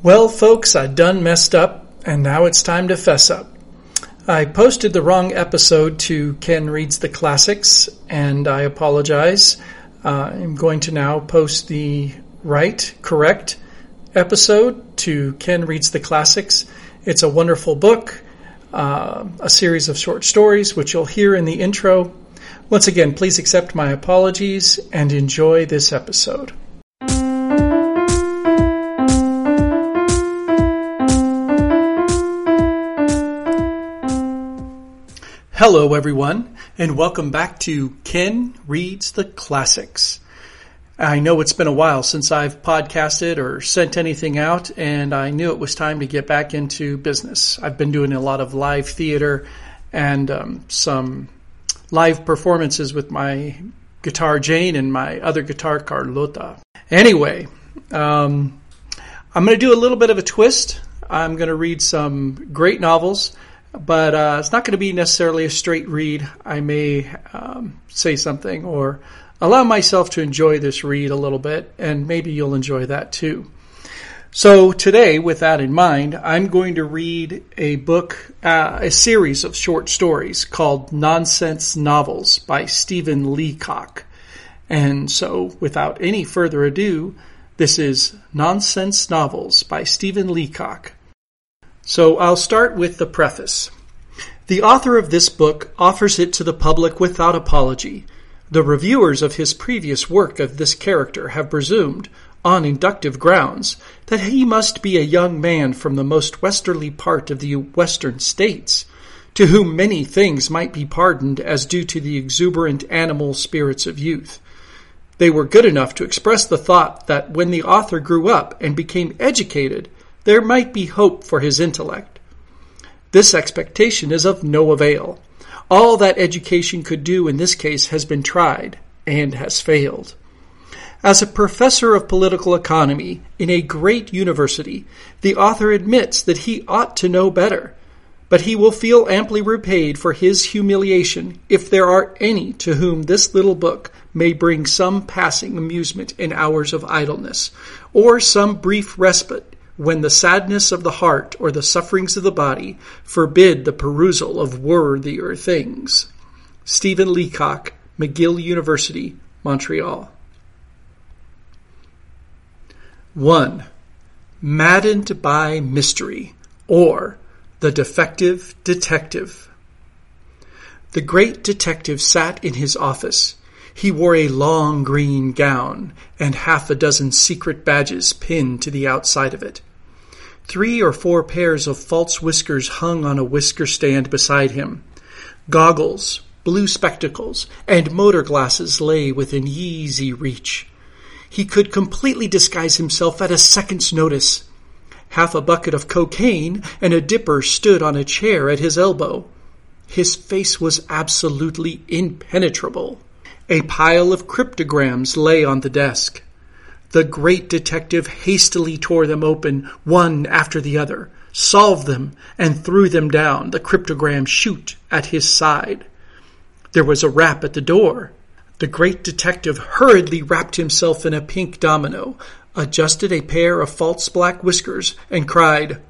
Well, folks, I done messed up, and now it's time to fess up. I posted the wrong episode to Ken Reads the Classics, and I apologize. Uh, I'm going to now post the right, correct episode to Ken Reads the Classics. It's a wonderful book, uh, a series of short stories, which you'll hear in the intro. Once again, please accept my apologies and enjoy this episode. Hello, everyone, and welcome back to Ken Reads the Classics. I know it's been a while since I've podcasted or sent anything out, and I knew it was time to get back into business. I've been doing a lot of live theater and um, some live performances with my guitar Jane and my other guitar Carlota. Anyway, um, I'm going to do a little bit of a twist. I'm going to read some great novels but uh, it's not going to be necessarily a straight read. I may um, say something or allow myself to enjoy this read a little bit, and maybe you'll enjoy that too. So today, with that in mind, I'm going to read a book, uh, a series of short stories called Nonsense Novels by Stephen Leacock. And so, without any further ado, this is Nonsense Novels by Stephen Leacock. So I'll start with the preface. The author of this book offers it to the public without apology. The reviewers of his previous work of this character have presumed, on inductive grounds, that he must be a young man from the most westerly part of the western states, to whom many things might be pardoned as due to the exuberant animal spirits of youth. They were good enough to express the thought that when the author grew up and became educated, there might be hope for his intellect. This expectation is of no avail. All that education could do in this case has been tried and has failed. As a professor of political economy in a great university, the author admits that he ought to know better, but he will feel amply repaid for his humiliation if there are any to whom this little book may bring some passing amusement in hours of idleness, or some brief respite when the sadness of the heart or the sufferings of the body forbid the perusal of worthier things. Stephen Leacock, McGill University, Montreal. 1. Maddened by Mystery, or The Defective Detective. The great detective sat in his office. He wore a long green gown and half a dozen secret badges pinned to the outside of it. Three or four pairs of false whiskers hung on a whisker stand beside him. Goggles, blue spectacles, and motor glasses lay within easy reach. He could completely disguise himself at a second's notice. Half a bucket of cocaine and a dipper stood on a chair at his elbow. His face was absolutely impenetrable. A pile of cryptograms lay on the desk. The great detective hastily tore them open, one after the other, solved them, and threw them down, the cryptogram chute at his side. There was a rap at the door. The great detective hurriedly wrapped himself in a pink domino, adjusted a pair of false black whiskers, and cried,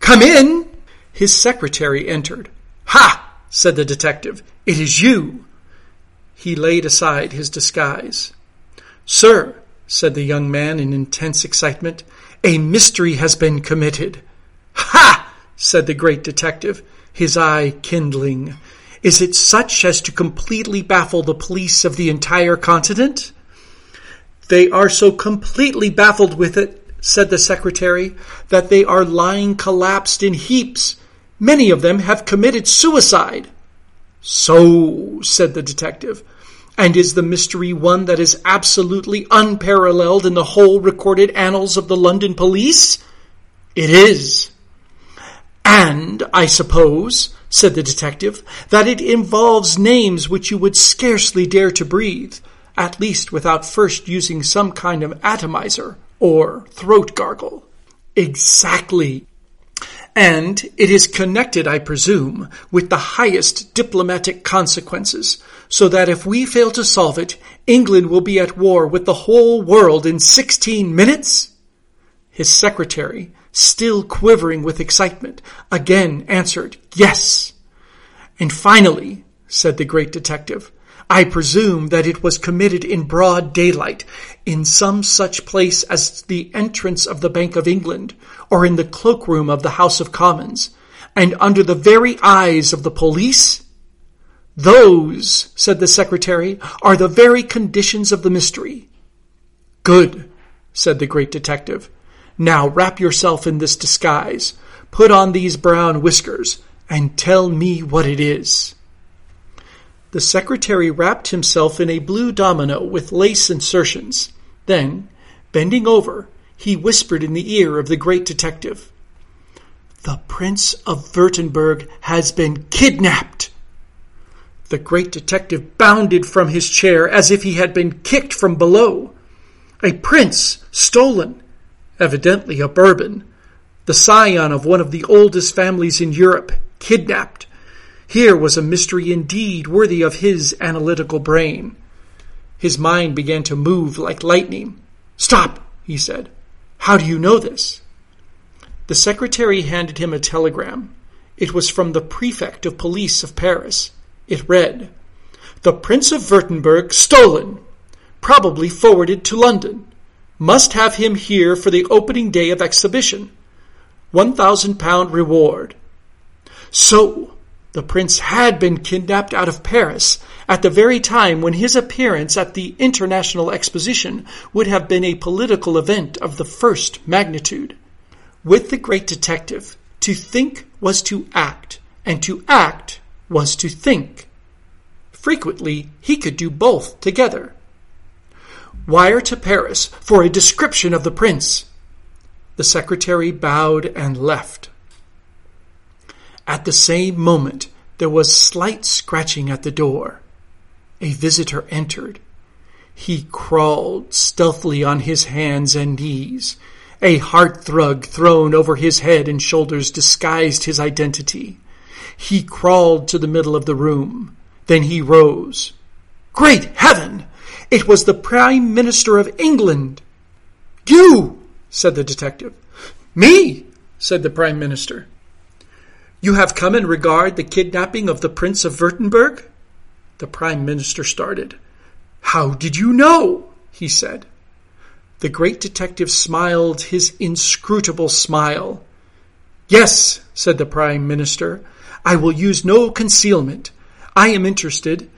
Come in! His secretary entered. Ha! said the detective. It is you! He laid aside his disguise. Sir, said the young man in intense excitement. A mystery has been committed. Ha! said the great detective, his eye kindling. Is it such as to completely baffle the police of the entire continent? They are so completely baffled with it, said the secretary, that they are lying collapsed in heaps. Many of them have committed suicide. So, said the detective, and is the mystery one that is absolutely unparalleled in the whole recorded annals of the London police? It is. And, I suppose, said the detective, that it involves names which you would scarcely dare to breathe, at least without first using some kind of atomizer or throat gargle. Exactly, and it is connected, I presume, with the highest diplomatic consequences, so that if we fail to solve it, England will be at war with the whole world in 16 minutes? His secretary, still quivering with excitement, again answered, Yes. And finally, said the great detective, I presume that it was committed in broad daylight, in some such place as the entrance of the Bank of England, or in the cloakroom of the House of Commons, and under the very eyes of the police? Those, said the secretary, are the very conditions of the mystery. Good, said the great detective. Now wrap yourself in this disguise, put on these brown whiskers, and tell me what it is. The secretary wrapped himself in a blue domino with lace insertions. Then, bending over, he whispered in the ear of the great detective. The Prince of Württemberg has been kidnapped. The great detective bounded from his chair as if he had been kicked from below. A prince stolen, evidently a Bourbon, the scion of one of the oldest families in Europe, kidnapped. Here was a mystery indeed worthy of his analytical brain. His mind began to move like lightning. Stop, he said. How do you know this? The secretary handed him a telegram. It was from the prefect of police of Paris. It read, The Prince of Württemberg stolen, probably forwarded to London. Must have him here for the opening day of exhibition. One thousand pound reward. So, the prince had been kidnapped out of Paris at the very time when his appearance at the International Exposition would have been a political event of the first magnitude. With the great detective, to think was to act, and to act was to think. Frequently, he could do both together. Wire to Paris for a description of the prince. The secretary bowed and left. At the same moment, there was slight scratching at the door. A visitor entered. He crawled stealthily on his hands and knees. A hearthrug thrown over his head and shoulders disguised his identity. He crawled to the middle of the room. Then he rose. Great heaven! It was the Prime Minister of England. You, said the detective. Me, said the Prime Minister. You have come in regard the kidnapping of the Prince of Württemberg? The Prime Minister started. How did you know? he said. The great detective smiled his inscrutable smile. Yes, said the Prime Minister, I will use no concealment. I am interested,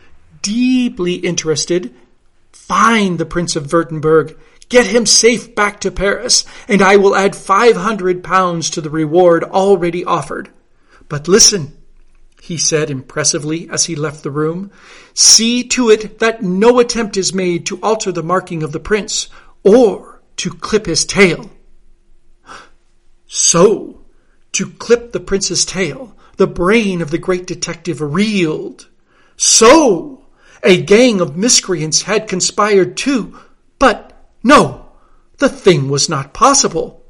deeply interested. Find the Prince of Württemberg, get him safe back to Paris, and I will add five hundred pounds to the reward already offered. But listen, he said impressively as he left the room. See to it that no attempt is made to alter the marking of the prince or to clip his tail. So, to clip the prince's tail, the brain of the great detective reeled. So, a gang of miscreants had conspired too, but no, the thing was not possible.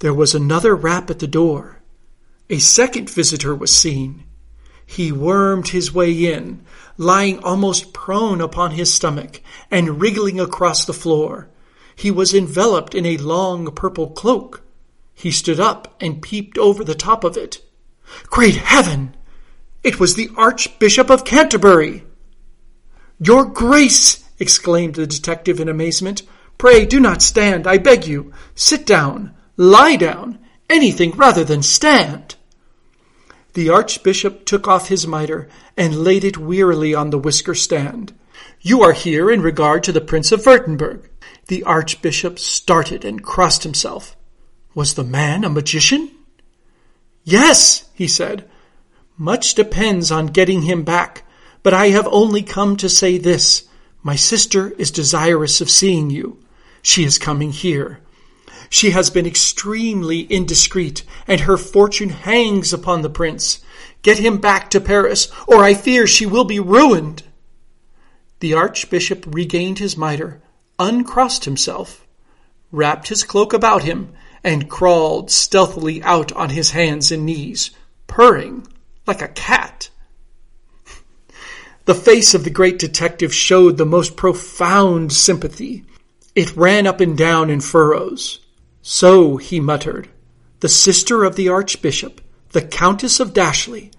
There was another rap at the door. A second visitor was seen. He wormed his way in, lying almost prone upon his stomach and wriggling across the floor. He was enveloped in a long purple cloak. He stood up and peeped over the top of it. Great heaven! It was the Archbishop of Canterbury! Your Grace! exclaimed the detective in amazement. Pray do not stand, I beg you. Sit down. Lie down. Anything rather than stand. The archbishop took off his mitre and laid it wearily on the whisker stand. You are here in regard to the Prince of Württemberg. The archbishop started and crossed himself. Was the man a magician? Yes, he said. Much depends on getting him back, but I have only come to say this. My sister is desirous of seeing you. She is coming here. She has been extremely indiscreet, and her fortune hangs upon the prince. Get him back to Paris, or I fear she will be ruined. The archbishop regained his mitre, uncrossed himself, wrapped his cloak about him, and crawled stealthily out on his hands and knees, purring like a cat. The face of the great detective showed the most profound sympathy. It ran up and down in furrows. So, he muttered, the sister of the Archbishop, the Countess of Dashleigh,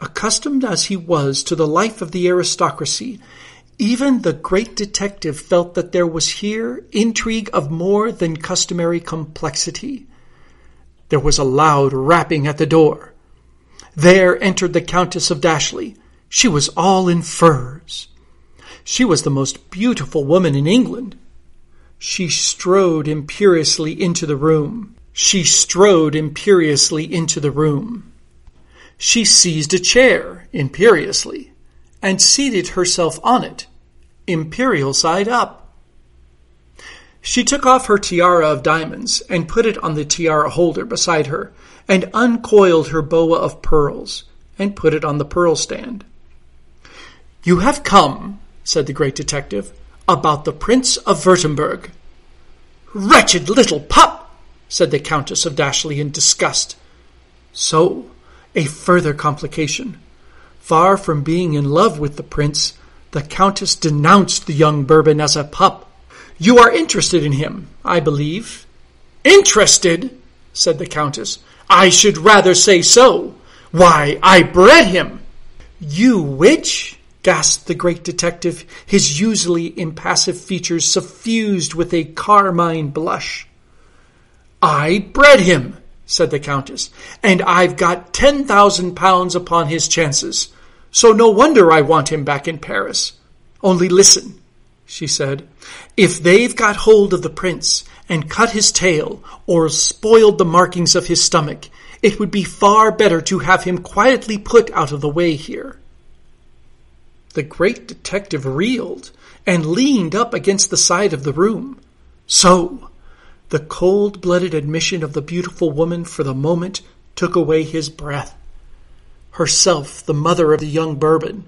accustomed as he was to the life of the aristocracy, even the great detective felt that there was here intrigue of more than customary complexity. There was a loud rapping at the door. There entered the Countess of Dashleigh. She was all in furs. She was the most beautiful woman in England. She strode imperiously into the room. She strode imperiously into the room. She seized a chair imperiously and seated herself on it, imperial side up. She took off her tiara of diamonds and put it on the tiara holder beside her, and uncoiled her boa of pearls and put it on the pearl stand. You have come, said the great detective, about the Prince of Württemberg. Wretched little pup, said the Countess of Dashleigh in disgust. So, a further complication. Far from being in love with the prince, the Countess denounced the young Bourbon as a pup. You are interested in him, I believe. Interested? said the Countess. I should rather say so. Why, I bred him. You witch? gasped the great detective, his usually impassive features suffused with a carmine blush. I bred him, said the Countess, and I've got ten thousand pounds upon his chances, so no wonder I want him back in Paris. Only listen, she said. If they've got hold of the prince and cut his tail or spoiled the markings of his stomach, it would be far better to have him quietly put out of the way here. The great detective reeled and leaned up against the side of the room. So, the cold blooded admission of the beautiful woman for the moment took away his breath. Herself, the mother of the young Bourbon,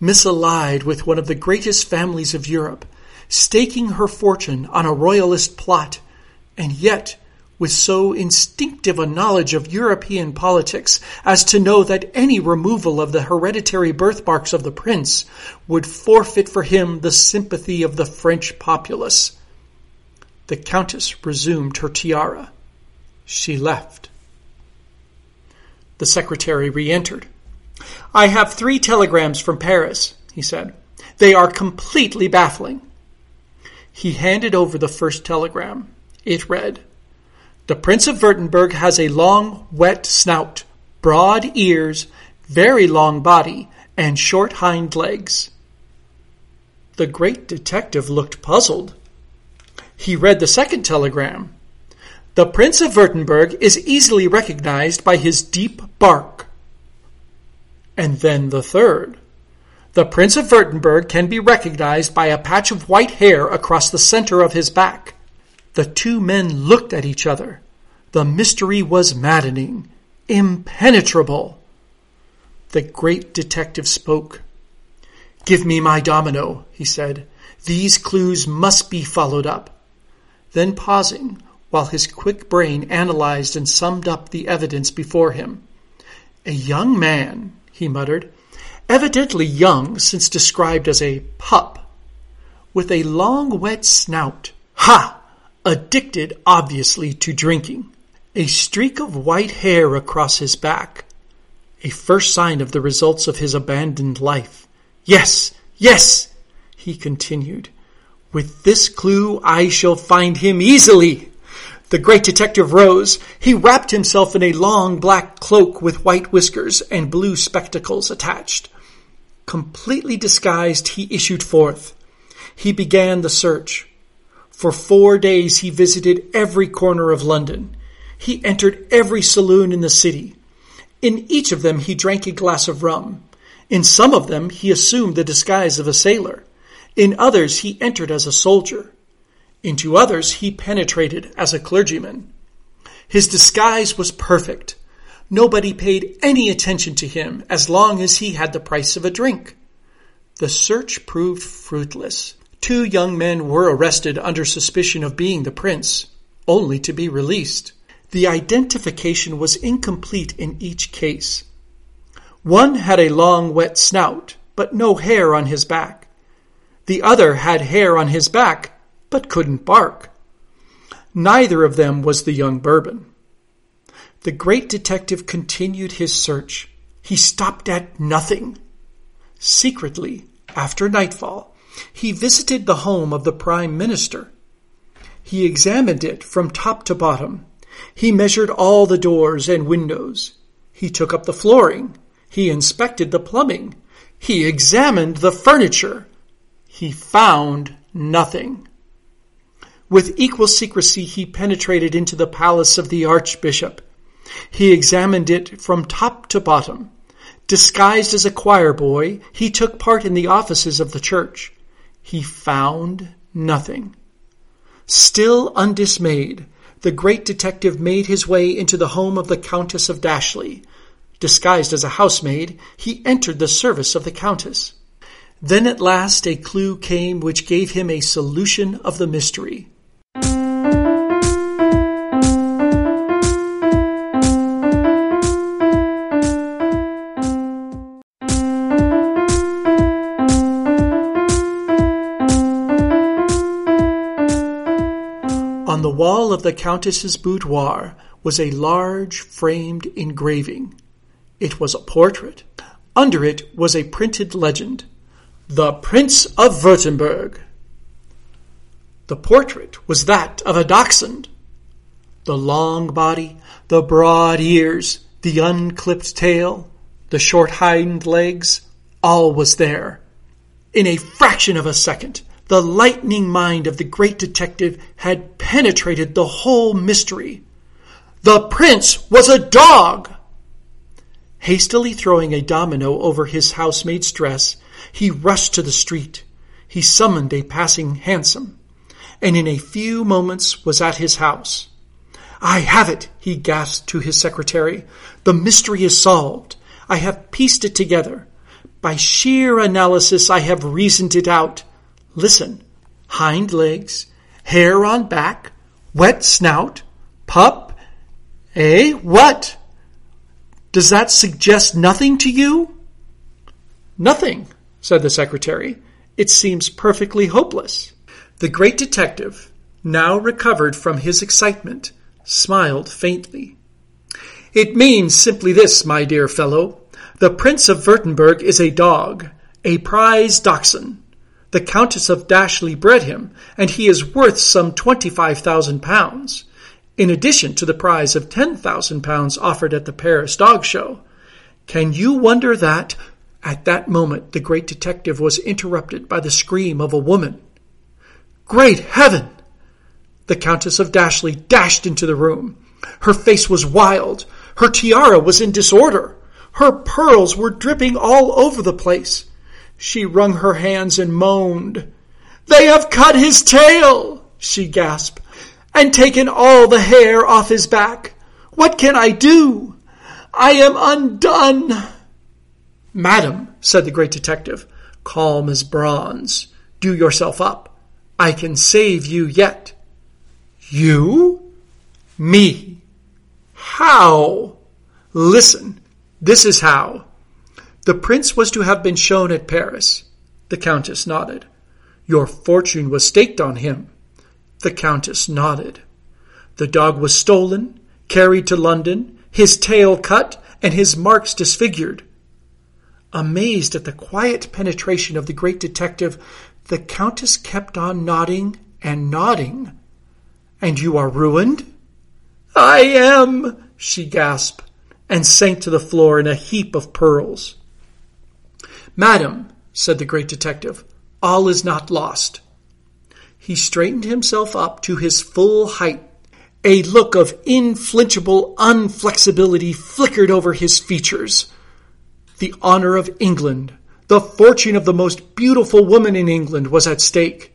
misallied with one of the greatest families of Europe, staking her fortune on a royalist plot, and yet with so instinctive a knowledge of European politics as to know that any removal of the hereditary birthmarks of the prince would forfeit for him the sympathy of the French populace. The countess resumed her tiara. She left. The secretary re-entered. I have three telegrams from Paris, he said. They are completely baffling. He handed over the first telegram. It read, the Prince of Württemberg has a long, wet snout, broad ears, very long body, and short hind legs. The great detective looked puzzled. He read the second telegram. The Prince of Württemberg is easily recognized by his deep bark. And then the third. The Prince of Württemberg can be recognized by a patch of white hair across the center of his back. The two men looked at each other. The mystery was maddening, impenetrable. The great detective spoke. Give me my domino, he said. These clues must be followed up. Then pausing, while his quick brain analyzed and summed up the evidence before him. A young man, he muttered, evidently young since described as a pup, with a long wet snout. Ha! addicted obviously to drinking. A streak of white hair across his back. A first sign of the results of his abandoned life. Yes, yes, he continued. With this clue I shall find him easily. The great detective rose. He wrapped himself in a long black cloak with white whiskers and blue spectacles attached. Completely disguised, he issued forth. He began the search. For four days he visited every corner of London. He entered every saloon in the city. In each of them he drank a glass of rum. In some of them he assumed the disguise of a sailor. In others he entered as a soldier. Into others he penetrated as a clergyman. His disguise was perfect. Nobody paid any attention to him as long as he had the price of a drink. The search proved fruitless. Two young men were arrested under suspicion of being the prince, only to be released. The identification was incomplete in each case. One had a long wet snout, but no hair on his back. The other had hair on his back, but couldn't bark. Neither of them was the young Bourbon. The great detective continued his search. He stopped at nothing. Secretly, after nightfall, he visited the home of the Prime Minister. He examined it from top to bottom. He measured all the doors and windows. He took up the flooring. He inspected the plumbing. He examined the furniture. He found nothing. With equal secrecy, he penetrated into the palace of the Archbishop. He examined it from top to bottom. Disguised as a choir boy, he took part in the offices of the church. He found nothing. Still undismayed, the great detective made his way into the home of the Countess of Dashleigh. Disguised as a housemaid, he entered the service of the Countess. Then at last a clue came which gave him a solution of the mystery. The Countess's boudoir was a large framed engraving. It was a portrait. Under it was a printed legend The Prince of Württemberg. The portrait was that of a dachshund. The long body, the broad ears, the unclipped tail, the short hind legs, all was there. In a fraction of a second, the lightning mind of the great detective had penetrated the whole mystery. The prince was a dog! Hastily throwing a domino over his housemaid's dress, he rushed to the street. He summoned a passing hansom, and in a few moments was at his house. I have it, he gasped to his secretary. The mystery is solved. I have pieced it together. By sheer analysis, I have reasoned it out. Listen. Hind legs, hair on back, wet snout, pup. Eh? What? Does that suggest nothing to you? Nothing, said the secretary. It seems perfectly hopeless. The great detective, now recovered from his excitement, smiled faintly. It means simply this, my dear fellow. The Prince of Württemberg is a dog, a prize dachshund. The Countess of Dashleigh bred him, and he is worth some twenty-five thousand pounds, in addition to the prize of ten thousand pounds offered at the Paris Dog Show. Can you wonder that? At that moment, the great detective was interrupted by the scream of a woman. Great heaven! The Countess of Dashleigh dashed into the room. Her face was wild. Her tiara was in disorder. Her pearls were dripping all over the place. She wrung her hands and moaned. They have cut his tail, she gasped, and taken all the hair off his back. What can I do? I am undone. Madam, said the great detective, calm as bronze, do yourself up. I can save you yet. You? Me. How? Listen, this is how. The prince was to have been shown at Paris. The countess nodded. Your fortune was staked on him. The countess nodded. The dog was stolen, carried to London, his tail cut, and his marks disfigured. Amazed at the quiet penetration of the great detective, the countess kept on nodding and nodding. And you are ruined? I am, she gasped, and sank to the floor in a heap of pearls. Madam, said the great detective, all is not lost. He straightened himself up to his full height. A look of inflinchable unflexibility flickered over his features. The honor of England, the fortune of the most beautiful woman in England was at stake.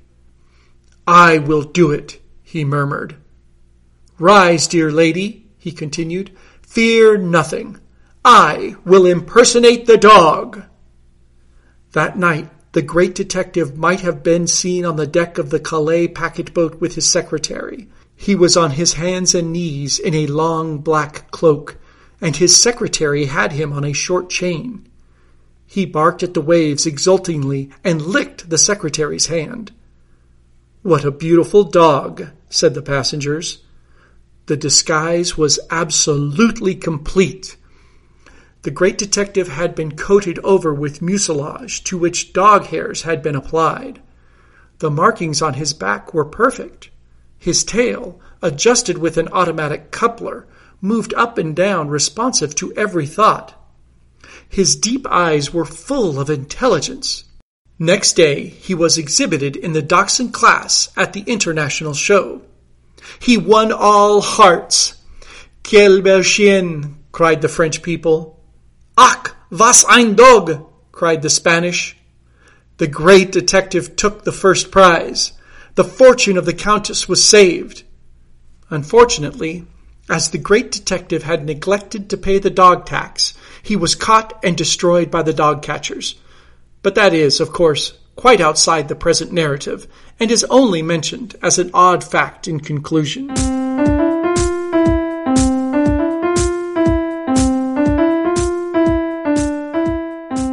I will do it, he murmured. Rise, dear lady, he continued. Fear nothing. I will impersonate the dog. That night, the great detective might have been seen on the deck of the Calais packet boat with his secretary. He was on his hands and knees in a long black cloak, and his secretary had him on a short chain. He barked at the waves exultingly and licked the secretary's hand. What a beautiful dog, said the passengers. The disguise was absolutely complete. The great detective had been coated over with mucilage to which dog hairs had been applied. The markings on his back were perfect. His tail, adjusted with an automatic coupler, moved up and down responsive to every thought. His deep eyes were full of intelligence. Next day, he was exhibited in the Dachshund class at the international show. He won all hearts. Quel bel chien, cried the French people. Ach, was ein Dog, cried the Spanish. The great detective took the first prize. The fortune of the Countess was saved. Unfortunately, as the great detective had neglected to pay the dog tax, he was caught and destroyed by the dog catchers. But that is, of course, quite outside the present narrative, and is only mentioned as an odd fact in conclusion.